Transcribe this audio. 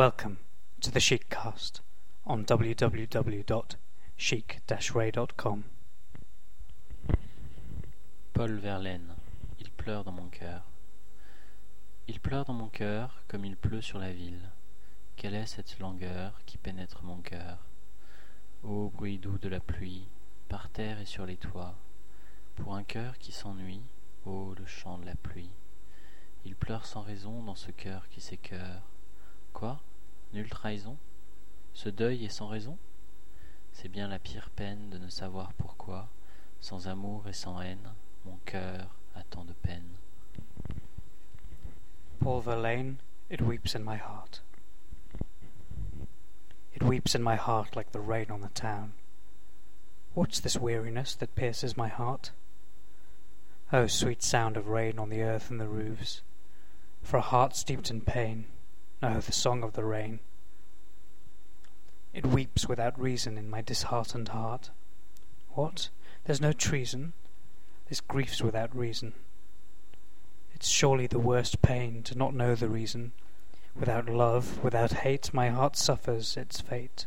Welcome to the on. Paul Verlaine, il pleure dans mon cœur. Il pleure dans mon cœur comme il pleut sur la ville. Quelle est cette langueur qui pénètre mon cœur? Ô bruit doux de la pluie, par terre et sur les toits, pour un cœur qui s'ennuie, ô le chant de la pluie. Il pleure sans raison dans ce cœur qui s'écœure. Quoi? Nulle trahison Ce deuil est sans raison C'est bien la pire peine de ne savoir pourquoi, sans amour et sans haine, mon cœur a tant de peine. Paul Verlaine, it weeps in my heart. It weeps in my heart like the rain on the town. What's this weariness that pierces my heart? Oh, sweet sound of rain on the earth and the roofs, for a heart steeped in pain no, the song of the rain. It weeps without reason in my disheartened heart. What? There's no treason? This grief's without reason. It's surely the worst pain to not know the reason. Without love, without hate, my heart suffers its fate.